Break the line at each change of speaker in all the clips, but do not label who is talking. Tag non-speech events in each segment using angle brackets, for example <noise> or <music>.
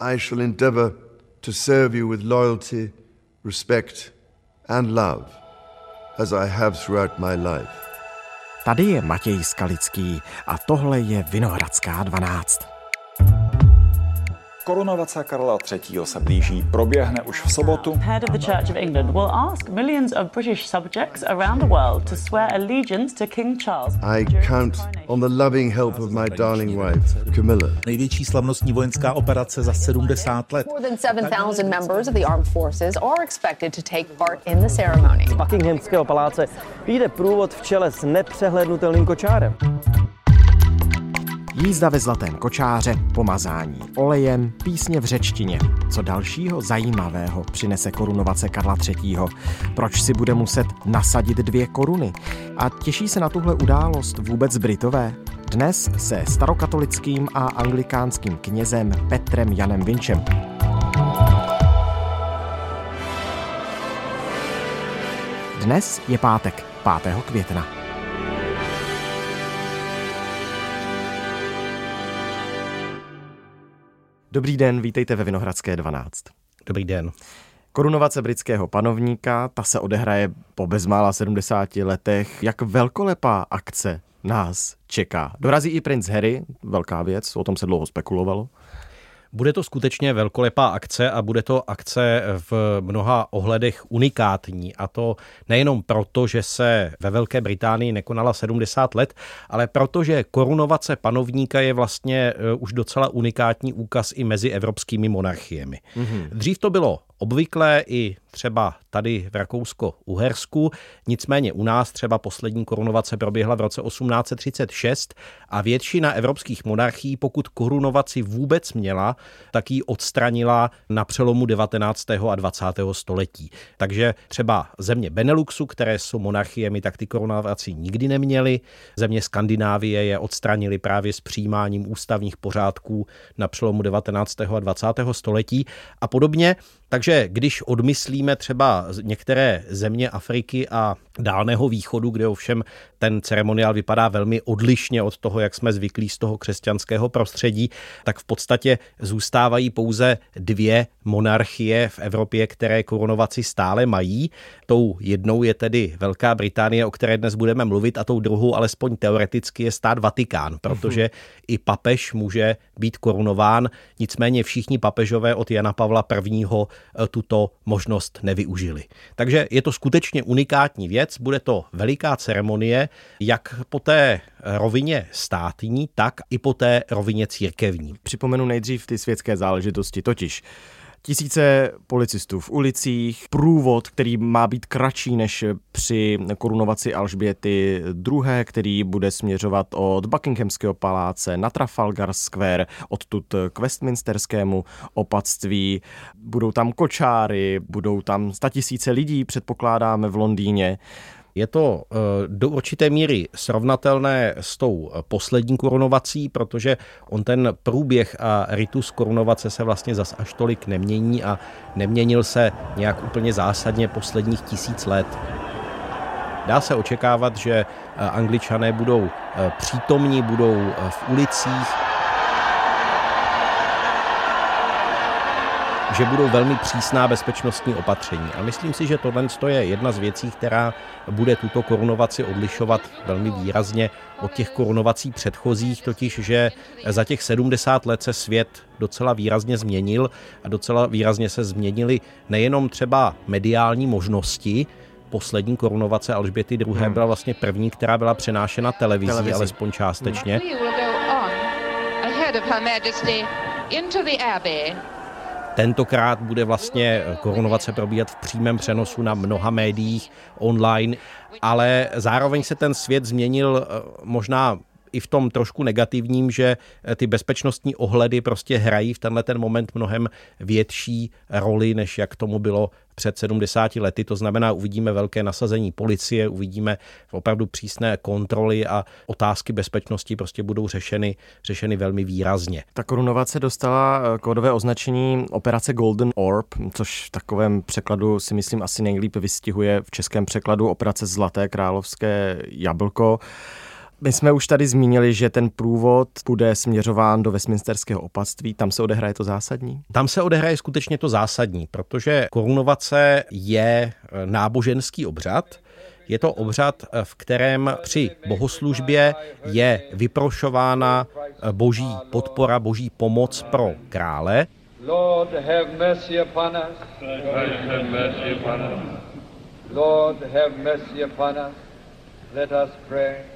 I shall endeavor to serve you with loyalty, respect and love, as I have throughout my life.
Tady je Matěj Skalický a tohle je Vinohradská 12.
Korunovace Karla III. se blíží, proběhne už v sobotu.
Head of the Church of England will ask millions of British subjects around the world to swear allegiance to King Charles.
I count on the loving help of my darling wife, Camilla.
Největší slavnostní vojenská operace za 70 let.
More than 7,000 members of the armed forces are expected to take part in the ceremony.
Z Buckinghamského paláce vyjde průvod v čele s nepřehlednutelným kočárem.
Jízda ve zlatém kočáře, pomazání olejem, písně v řečtině. Co dalšího zajímavého přinese korunovace Karla III. Proč si bude muset nasadit dvě koruny? A těší se na tuhle událost vůbec Britové? Dnes se starokatolickým a anglikánským knězem Petrem Janem Vinčem. Dnes je pátek, 5. května. Dobrý den, vítejte ve Vinohradské 12.
Dobrý den.
Korunovace britského panovníka, ta se odehraje po bezmála 70 letech. Jak velkolepá akce nás čeká? Dorazí i princ Harry, velká věc, o tom se dlouho spekulovalo.
Bude to skutečně velkolepá akce a bude to akce v mnoha ohledech unikátní. A to nejenom proto, že se ve Velké Británii nekonala 70 let, ale protože korunovace panovníka je vlastně e, už docela unikátní úkaz i mezi evropskými monarchiemi. Mm-hmm. Dřív to bylo obvyklé i třeba tady v Rakousko-Uhersku, nicméně u nás třeba poslední korunovace proběhla v roce 1836 a většina evropských monarchií, pokud korunovaci vůbec měla, tak ji odstranila na přelomu 19. a 20. století. Takže třeba země Beneluxu, které jsou monarchiemi, tak ty korunovaci nikdy neměly. Země Skandinávie je odstranili právě s přijímáním ústavních pořádků na přelomu 19. a 20. století a podobně. Takže když odmyslíme třeba některé země Afriky a Dálného východu, kde ovšem ten ceremoniál vypadá velmi odlišně od toho, jak jsme zvyklí z toho křesťanského prostředí, tak v podstatě zůstávají pouze dvě monarchie v Evropě, které korunovaci stále mají. Tou jednou je tedy Velká Británie, o které dnes budeme mluvit, a tou druhou, alespoň teoreticky, je stát Vatikán, protože i papež může být korunován, nicméně všichni papežové od Jana Pavla I. tuto možnost nevyužili. Takže je to skutečně unikátní věc, bude to veliká ceremonie, jak po té rovině státní, tak i po té rovině církevní.
Připomenu nejdřív ty světské záležitosti, totiž Tisíce policistů v ulicích, průvod, který má být kratší než při korunovaci Alžběty II., který bude směřovat od Buckinghamského paláce na Trafalgar Square, odtud k Westminsterskému opatství. Budou tam kočáry, budou tam statisíce lidí, předpokládáme v Londýně.
Je to eh, do určité míry srovnatelné s tou poslední korunovací, protože on ten průběh a ritus korunovace se vlastně zas až tolik nemění a neměnil se nějak úplně zásadně posledních tisíc let. Dá se očekávat, že eh, angličané budou eh, přítomní, budou v ulicích, že budou velmi přísná bezpečnostní opatření. A myslím si, že tohle je jedna z věcí, která bude tuto korunovaci odlišovat velmi výrazně od těch korunovací předchozích, totiž, že za těch 70 let se svět docela výrazně změnil a docela výrazně se změnily nejenom třeba mediální možnosti, poslední korunovace Alžběty II. Hmm. byla vlastně první, která byla přenášena televizí, Televizi. alespoň částečně. Hmm. Tentokrát bude vlastně korunovace probíhat v přímém přenosu na mnoha médiích online, ale zároveň se ten svět změnil eh, možná i v tom trošku negativním, že eh, ty bezpečnostní ohledy prostě hrají v tenhle ten moment mnohem větší roli, než jak tomu bylo před 70 lety. To znamená, uvidíme velké nasazení policie, uvidíme opravdu přísné kontroly a otázky bezpečnosti prostě budou řešeny, řešeny velmi výrazně.
Ta korunovace dostala eh, kódové označení operace Golden Orb, což v takovém překladu si myslím asi nejlíp vystihuje v českém překladu operace Zlaté královské jablko. My jsme už tady zmínili, že ten průvod bude směřován do Westminsterského opatství. Tam se odehraje to zásadní?
Tam se odehraje skutečně to zásadní, protože korunovace je eh, náboženský obřad. Je to obřad, eh, v kterém při bohoslužbě je vyprošována eh, boží podpora, boží pomoc pro krále.
Lord, have mercy upon us. Lord, have mercy upon us. Lord, have mercy upon us. Let us pray.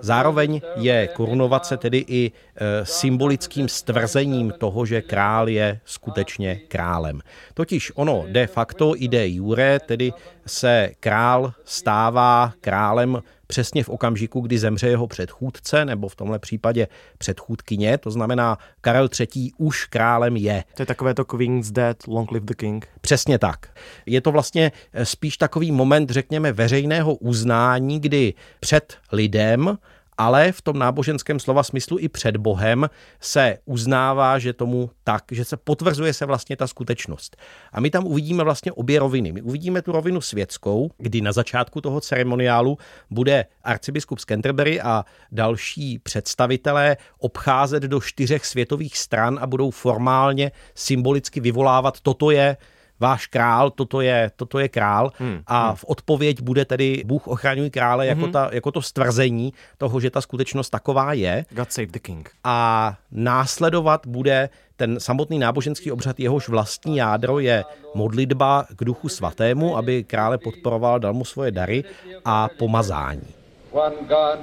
Zároveň je korunovace tedy i e, symbolickým stvrzením toho, že král je skutečně králem. Totiž ono de facto i de jure, tedy se král stává králem přesně v okamžiku, kdy zemře jeho předchůdce, nebo v tomhle případě předchůdkyně, to znamená Karel III. už králem je.
To je takové to Queen's Dead, Long Live the King.
Přesně tak. Je to vlastně spíš takový moment, řekněme, veřejného uznání, kdy před lidem ale v tom náboženském slova smyslu i před Bohem se uznává, že tomu tak, že se potvrzuje se vlastně ta skutečnost. A my tam uvidíme vlastně obě roviny. My uvidíme tu rovinu světskou, kdy na začátku toho ceremoniálu bude arcibiskup z Canterbury a další představitelé obcházet do čtyřech světových stran a budou formálně symbolicky vyvolávat, toto je váš král, toto je, toto je král hmm. a hmm. v odpověď bude tedy Bůh ochraňuj krále jako, hmm. ta, jako to stvrzení toho, že ta skutečnost taková je.
God save the king.
A následovat bude ten samotný náboženský obřad, jehož vlastní jádro je modlitba k duchu svatému, aby krále podporoval, dal mu svoje dary a pomazání. One God,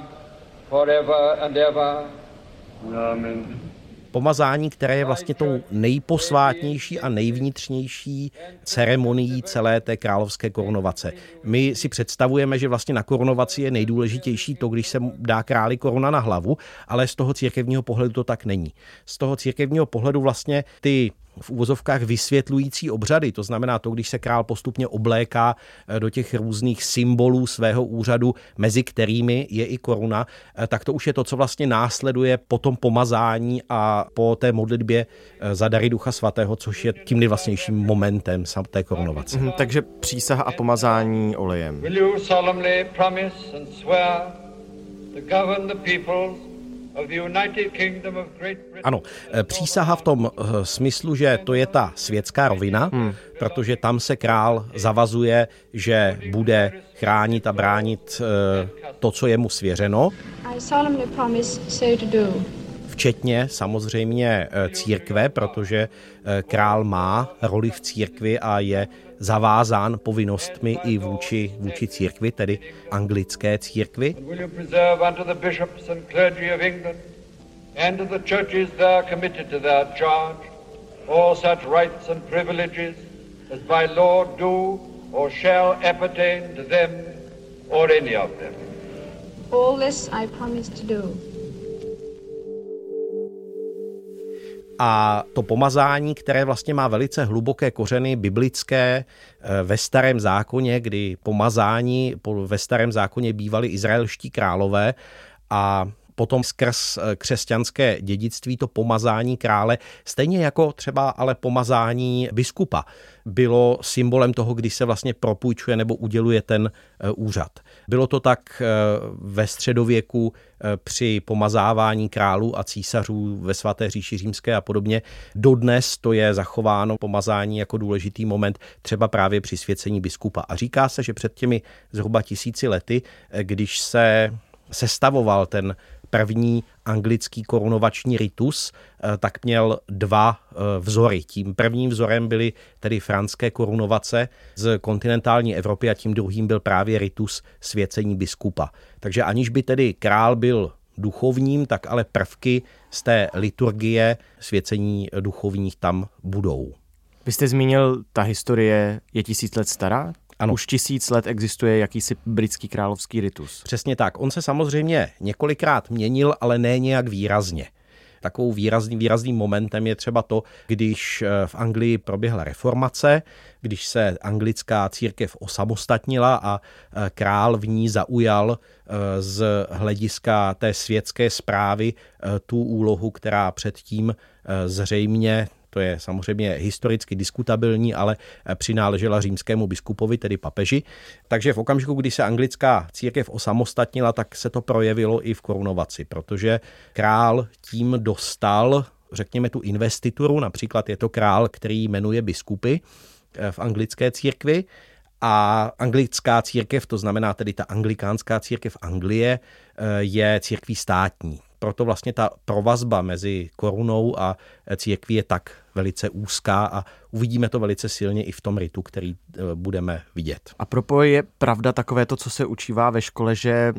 forever and ever. Amen pomazání, které je vlastně tou nejposvátnější a nejvnitřnější ceremonií celé té královské korunovace. My si představujeme, že vlastně na korunovaci je nejdůležitější to, když se dá králi koruna na hlavu, ale z toho církevního pohledu to tak není. Z toho církevního pohledu vlastně ty v úvozovkách vysvětlující obřady. To znamená to, když se král postupně obléká eh, do těch různých symbolů svého úřadu, mezi kterými je i koruna, eh, tak to už je to, co vlastně následuje po tom pomazání a po té modlitbě eh, za dary Ducha Svatého, což je tím nejvlastnějším momentem té korunovace.
Mhm, takže přísaha a pomazání olejem. Will you solemnly promise and swear to govern the peoples
ano, eh, přísaha v tom eh, smyslu, že to je ta světská rovina, hmm. protože tam se král zavazuje, že bude chránit a bránit eh, to, co je mu svěřeno. Včetně samozřejmě církve, protože král má roli v církvi a je zavázán povinnostmi i vůči, vůči církvi, tedy anglické církvi. and to the churches there committed to their charge all such rights and privileges as by law do or shall appertain to them or any of them. All this I promise to do. A to pomazání, které vlastně má velice hluboké kořeny biblické eh, ve starém zákoně, kdy pomazání ve starém zákoně bývali izraelští králové a potom skrz eh, křesťanské dědictví to pomazání krále, stejně jako třeba ale pomazání biskupa, bylo symbolem toho, když se vlastně propůjčuje nebo uděluje ten eh, úřad. Bylo to tak eh, ve středověku při pomazávání králů a císařů ve svaté říši římské a podobně. Dodnes to je zachováno pomazání jako důležitý moment třeba právě při svěcení biskupa. A říká se, že před těmi zhruba tisíci lety, když se sestavoval ten první anglický korunovační ritus, eh, tak měl dva eh, vzory. Tím prvním vzorem byly tedy franské korunovace z kontinentální Evropy a tím druhým byl právě ritus svěcení biskupa. Takže aniž by tedy král byl duchovním, tak ale prvky z té liturgie svěcení duchovních tam budou.
Vy jste zmínil, ta historie je tisíc let stará? Ano. Už tisíc let existuje jakýsi britský královský ritus.
Přesně tak. On se samozřejmě několikrát měnil, ale ne nějak výrazně. Takovou výrazný, výrazným momentem je třeba to, když eh, v Anglii proběhla reformace, když se anglická církev osamostatnila a eh, král v ní zaujal eh, z hlediska té světské zprávy tu úlohu, která předtím zřejmě to je samozřejmě historicky diskutabilní, ale přináležela římskému biskupovi, tedy papeži. Takže v okamžiku, kdy se anglická církev osamostatnila, tak se to projevilo i v korunovaci, protože král tím dostal řekněme, tu investituru, například je to král, který jmenuje biskupy eh, v anglické církvi a anglická církev, to znamená tedy ta anglikánská církev Anglie, eh, je církví státní. Proto vlastně ta provazba mezi korunou a církví je tak velice úzká a uvidíme to velice silně i v tom ritu, který eh, budeme vidět.
A propo je pravda takové to, co se učívá ve škole, že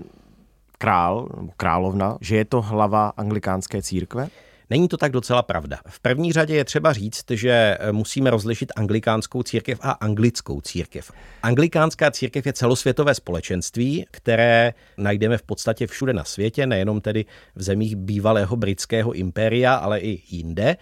král nebo královna, že je to hlava anglikánské církve?
Není to tak docela pravda. V první řadě je třeba říct, že eh, musíme rozlišit anglikánskou církev a anglickou církev. Anglikánská církev je celosvětové společenství, které najdeme v podstatě všude na světě, nejenom tedy v zemích bývalého britského impéria, ale i jinde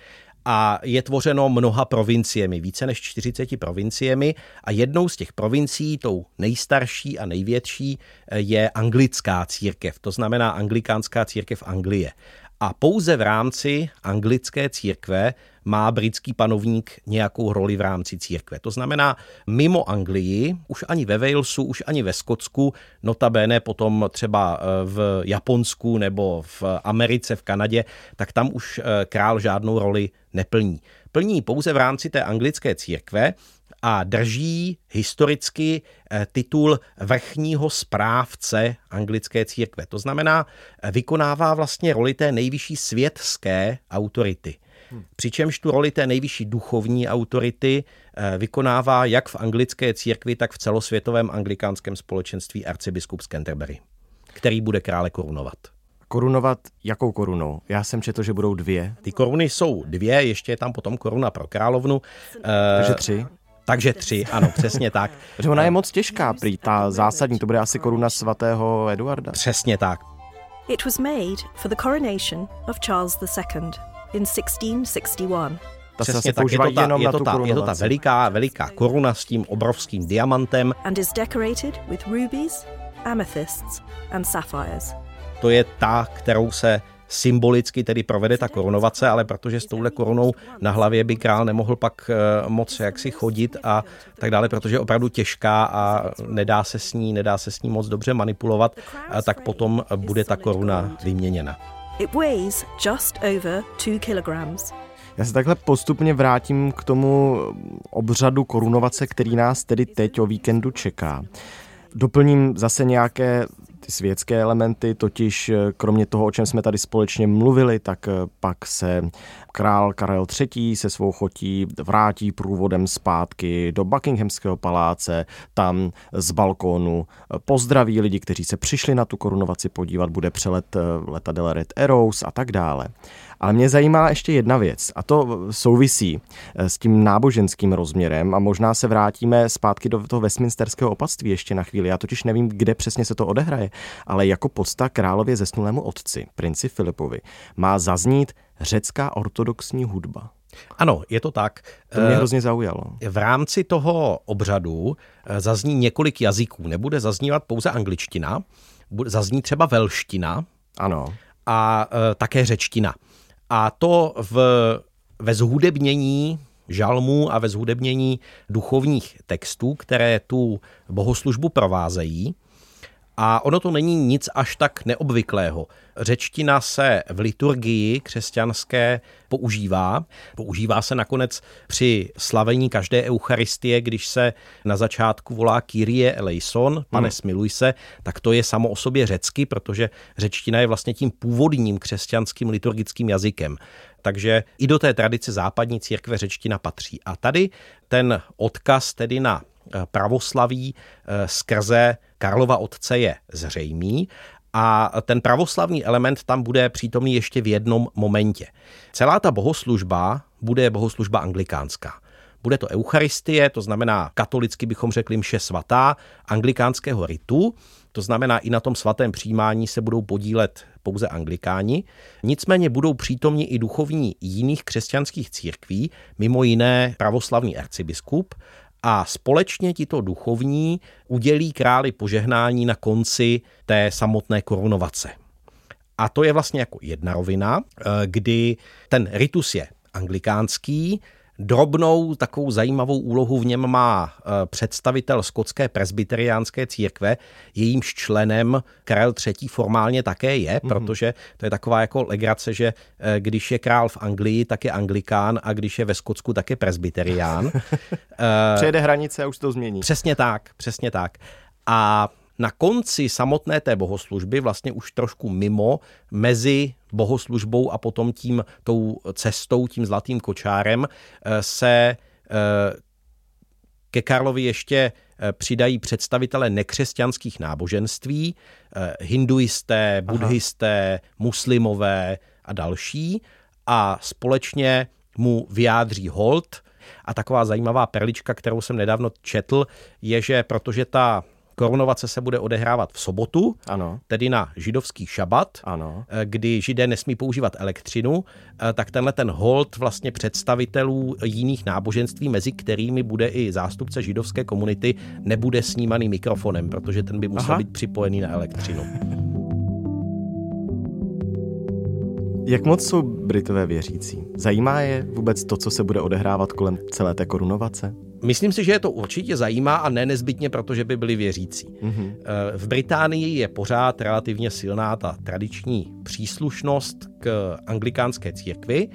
a je tvořeno mnoha provinciemi, více než 40 provinciemi a jednou z těch provincií, tou nejstarší a největší, je anglická církev, to znamená anglikánská církev Anglie. A pouze v rámci anglické církve má britský panovník nějakou roli v rámci církve. To znamená, mimo Anglii, už ani ve Walesu, už ani ve Skotsku, notabene potom třeba eh, v Japonsku nebo v Americe, v Kanadě, tak tam už eh, král žádnou roli neplní. Plní pouze v rámci té anglické církve a drží historicky eh, titul vrchního správce anglické církve. To znamená, vykonává vlastně roli té nejvyšší světské autority. Hmm. Přičemž tu roli té nejvyšší duchovní autority eh, vykonává jak v anglické církvi, tak v celosvětovém anglikánském společenství arcibiskup z Canterbury, který bude krále korunovat.
Korunovat jakou korunou? Já jsem četl, že budou dvě.
Ty koruny jsou dvě, ještě je tam potom koruna pro královnu.
Takže tři.
Takže tři, ano, přesně tak. <laughs>
Protože ona je moc těžká, prý ta zásadní, to bude asi koruna svatého Eduarda.
Přesně tak.
It was made for the coronation of Charles II in 1661.
Ta se
Přesně
asi
tak, je to, ta,
jenom
je,
na
to ta, je to ta veliká, veliká koruna s tím obrovským diamantem.
And is decorated with rubies, amethysts, and sapphires.
To je ta, kterou se symbolicky tedy provede ta korunovace, ale protože s touhle korunou na hlavě by král nemohl pak eh, moc jaksi chodit a tak dále, protože je opravdu těžká a nedá se s ní, nedá se s ní moc dobře manipulovat, a tak potom bude ta koruna vyměněna.
It weighs just over two kilograms.
Já se takhle postupně vrátím k tomu obřadu korunovace, který nás tedy teď o víkendu čeká. Doplním zase nějaké ty světské elementy, totiž eh, kromě toho, o čem jsme tady společně mluvili, tak eh, pak se král Karel III. se svou chotí vrátí průvodem zpátky do Buckinghamského paláce, tam z balkónu eh, pozdraví lidi, kteří se přišli na tu korunovaci podívat, bude přelet letadel Red Arrows a tak dále. Ale mě zajímá ještě jedna věc a to souvisí s tím náboženským rozměrem a možná se vrátíme zpátky do toho Westminsterského opatství ještě na chvíli. Já totiž nevím, kde přesně se to odehraje, ale jako podsta králově zesnulému otci, princi Filipovi, má zaznít řecká ortodoxní hudba.
Ano, je to tak.
To mě hrozně zaujalo.
V rámci toho obřadu zazní několik jazyků. Nebude zaznívat pouze angličtina, zazní třeba velština.
Ano.
A také řečtina. A to v, ve zhudebnění žalmů a ve zhudebnění duchovních textů, které tu bohoslužbu provázejí. A ono to není nic až tak neobvyklého. Řečtina se v liturgii křesťanské používá. Používá se nakonec při slavení každé eucharistie, když se na začátku volá Kyrie eleison, pane hmm. smiluj se, tak to je samo o sobě řecky, protože řečtina je vlastně tím původním křesťanským liturgickým jazykem. Takže i do té tradice západní církve řečtina patří. A tady ten odkaz tedy na pravoslaví skrze Karlova otce je zřejmý a ten pravoslavný element tam bude přítomný ještě v jednom momentě. Celá ta bohoslužba bude bohoslužba anglikánská. Bude to eucharistie, to znamená katolicky bychom řekli mše svatá, anglikánského ritu, to znamená i na tom svatém přijímání se budou podílet pouze anglikáni. Nicméně budou přítomni i duchovní jiných křesťanských církví, mimo jiné pravoslavný arcibiskup, a společně tito duchovní udělí králi požehnání na konci té samotné korunovace. A to je vlastně jako jedna rovina, kdy ten ritus je anglikánský. Drobnou takovou zajímavou úlohu v něm má eh, představitel skotské presbyteriánské církve, jejímž členem Karel III. formálně také je, mm-hmm. protože to je taková jako legrace, že eh, když je král v Anglii, tak je anglikán a když je ve Skotsku, tak je presbyterián. <laughs>
Přejede hranice a už to změní.
Přesně tak, přesně tak. A na konci samotné té bohoslužby, vlastně už trošku mimo, mezi bohoslužbou a potom tím tou cestou, tím zlatým kočárem, eh, se eh, ke Karlovi ještě eh, přidají představitele nekřesťanských náboženství, hinduisté, buddhisté, muslimové a další a společně mu vyjádří hold. A taková zajímavá perlička, kterou jsem nedávno četl, je, že protože ta Korunovace se bude odehrávat v sobotu,
ano.
tedy na židovský šabat,
ano.
Eh, kdy židé nesmí používat elektřinu, eh, tak tenhle ten hold vlastně představitelů jiných náboženství, mezi kterými bude i zástupce židovské komunity, nebude snímaný mikrofonem, protože ten by musel Aha. být připojený na elektřinu.
Jak moc jsou Britové věřící? Zajímá je vůbec to, co se bude odehrávat kolem celé té korunovace?
Myslím si, že je to určitě zajímá a ne nezbytně, protože by byli věřící. Mm-hmm. V Británii je pořád relativně silná ta tradiční příslušnost k anglikánské církvi.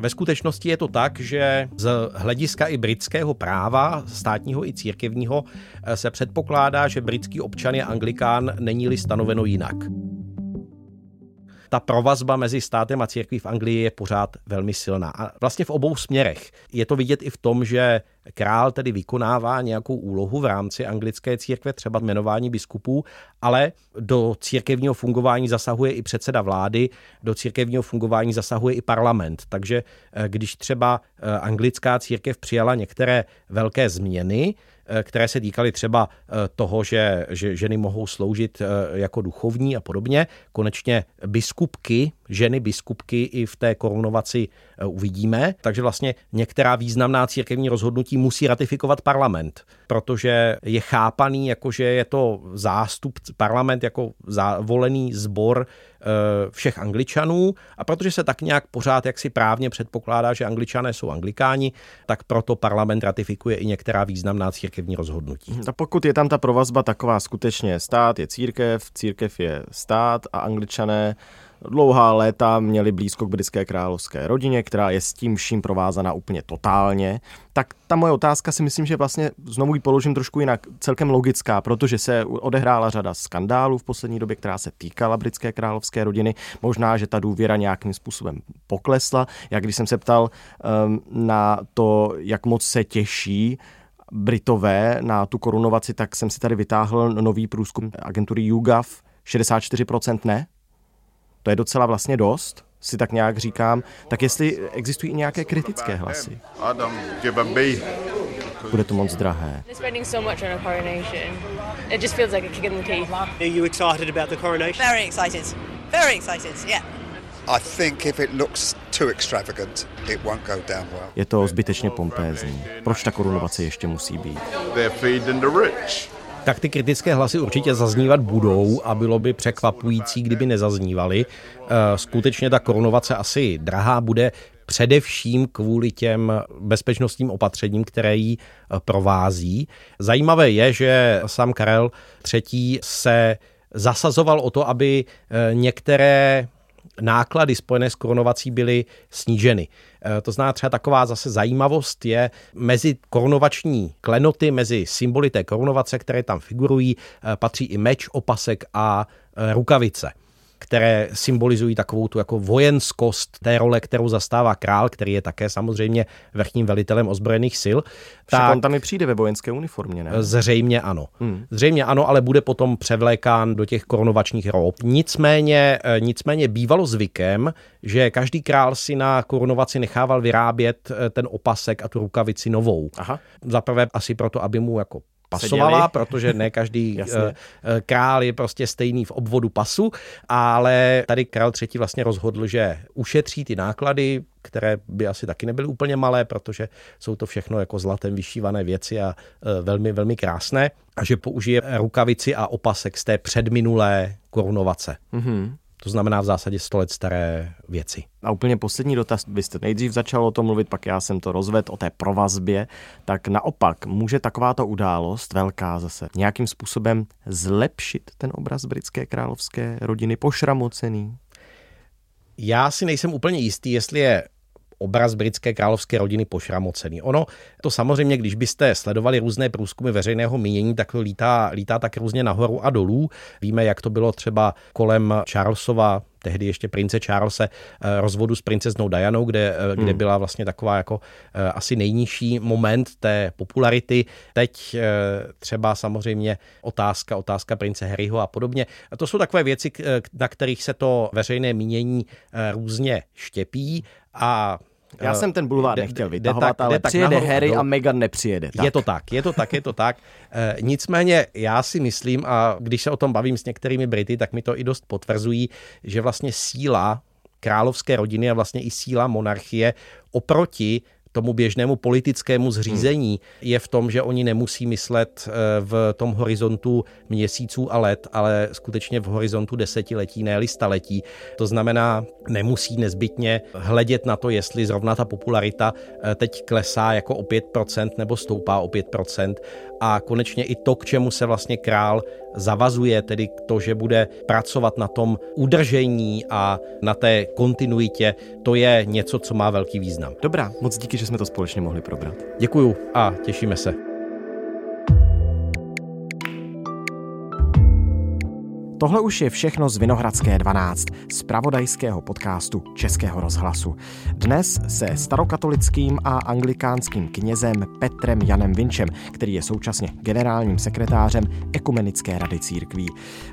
Ve skutečnosti je to tak, že z hlediska i britského práva, státního i církevního, eh, se předpokládá, že britský občan je anglikán, není-li stanoveno jinak ta provazba mezi státem a církví v Anglii je pořád velmi silná. A vlastně v obou směrech. Je to vidět i v tom, že král tedy vykonává nějakou úlohu v rámci anglické církve, třeba jmenování biskupů, ale do církevního fungování zasahuje i předseda vlády, do církevního fungování zasahuje i parlament. Takže eh, když třeba eh, anglická církev přijala některé velké změny, které se týkaly třeba eh, toho, že, že ženy mohou sloužit eh, jako duchovní a podobně. Konečně biskupky, ženy biskupky i v té korunovaci uvidíme. Takže vlastně některá významná církevní rozhodnutí musí ratifikovat parlament, protože je chápaný jako, že je to zástup, parlament jako volený sbor Eh, všech angličanů a protože se tak nějak pořád jaksi právně předpokládá, že angličané jsou anglikáni, tak proto parlament ratifikuje i některá významná církevní rozhodnutí.
A pokud je tam ta provazba taková skutečně stát je církev, církev je stát a angličané dlouhá léta měli blízko k britské královské rodině, která je s tím vším provázaná úplně totálně, tak ta moje otázka si myslím, že vlastně znovu ji položím trošku jinak, celkem logická, protože se odehrála řada skandálů v poslední době, která se týkala britské královské rodiny. Možná, že ta důvěra nějakým způsobem poklesla. Jak když jsem se ptal um, na to, jak moc se těší Britové na tu korunovaci, tak jsem si tady vytáhl nový průzkum agentury YouGov, 64% ne, to je docela vlastně dost, si tak nějak říkám, tak jestli existují i nějaké kritické hlasy. Bude to moc drahé. Je to zbytečně pompézní. Proč ta korunovace ještě musí být? They're feeding the rich
tak ty kritické hlasy určitě zaznívat budou a bylo by překvapující, kdyby nezaznívaly. Eh, skutečně ta korunovace asi drahá bude především kvůli těm bezpečnostním opatřením, které ji eh, provází. Zajímavé je, že sám Karel III. se zasazoval o to, aby eh, některé náklady spojené s korunovací byly sníženy. Eh, to zná třeba taková zase zajímavost je mezi korunovační klenoty, mezi symboly té korunovace, které tam figurují, eh, patří i meč, opasek a eh, rukavice které symbolizují takovou tu jako vojenskost té role, kterou zastává král, který je také samozřejmě vrchním velitelem ozbrojených sil.
Však tak on tam i přijde ve vojenské uniformě, ne?
Zřejmě ano. Hmm. Zřejmě ano, ale bude potom převlékán do těch korunovačních rob. Nicméně, eh, nicméně bývalo zvykem, že každý král si na korunovaci nechával vyrábět eh, ten opasek a tu rukavici novou.
Aha.
Zaprvé asi proto, aby mu jako pasovala, seděli. protože ne každý <laughs> eh, eh, král je prostě stejný v obvodu pasu, ale tady král třetí vlastně rozhodl, že ušetří ty náklady, které by asi taky nebyly úplně malé, protože jsou to všechno jako zlatem vyšívané věci a eh, velmi, velmi krásné a že použije rukavici a opasek z té předminulé korunovace.
Mm-hmm.
To znamená v zásadě 100 let staré věci.
A úplně poslední dotaz. Vy jste nejdřív začal o tom mluvit, pak já jsem to rozvedl o té provazbě. Tak naopak, může takováto událost, velká zase, nějakým způsobem zlepšit ten obraz britské královské rodiny pošramocený?
Já si nejsem úplně jistý, jestli je obraz britské královské rodiny pošramocený. Ono, to samozřejmě, když byste sledovali různé průzkumy veřejného mínění, tak to lítá, lítá tak různě nahoru a dolů. Víme, jak to bylo třeba kolem Charlesova tehdy ještě prince Charlese, eh, rozvodu s princeznou Dianou, kde, eh, kde hmm. byla vlastně taková jako eh, asi nejnižší moment té popularity. Teď třeba samozřejmě otázka, otázka prince Harryho a podobně. A to jsou takové věci, na kterých se to veřejné mínění různě štěpí a
já jsem ten bulvár nechtěl vytahovat, tak, ale tak přijede nahoru, Harry a Meghan nepřijede.
Tak. Je to tak, je to tak, je to tak. E, nicméně já si myslím, a když se o tom bavím s některými Brity, tak mi to i dost potvrzují, že vlastně síla královské rodiny a vlastně i síla monarchie oproti tomu běžnému politickému zřízení je v tom, že oni nemusí myslet eh, v tom horizontu měsíců a let, ale skutečně v horizontu desetiletí, ne staletí. To znamená, nemusí nezbytně hledět na to, jestli zrovna ta popularita eh, teď klesá jako o 5% nebo stoupá o 5%, a konečně i to, k čemu se vlastně král zavazuje, tedy to, že bude pracovat na tom udržení a na té kontinuitě, to je něco, co má velký význam.
Dobrá, moc díky, že jsme to společně mohli probrat.
Děkuju a těšíme se.
Tohle už je všechno z Vinohradské 12, z pravodajského podcastu Českého rozhlasu. Dnes se starokatolickým a anglikánským knězem Petrem Janem Vinčem, který je současně generálním sekretářem Ekumenické rady církví.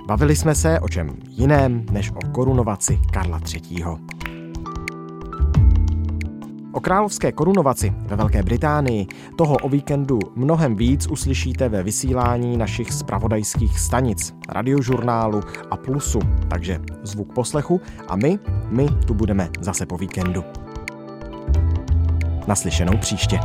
Bavili jsme se o čem jiném než o korunovaci Karla III. O královské korunovaci ve Velké Británii toho o víkendu mnohem víc uslyšíte ve vysílání našich spravodajských stanic, radiožurnálu a Plusu, takže zvuk poslechu a my, my tu budeme zase po víkendu. Naslyšenou příště.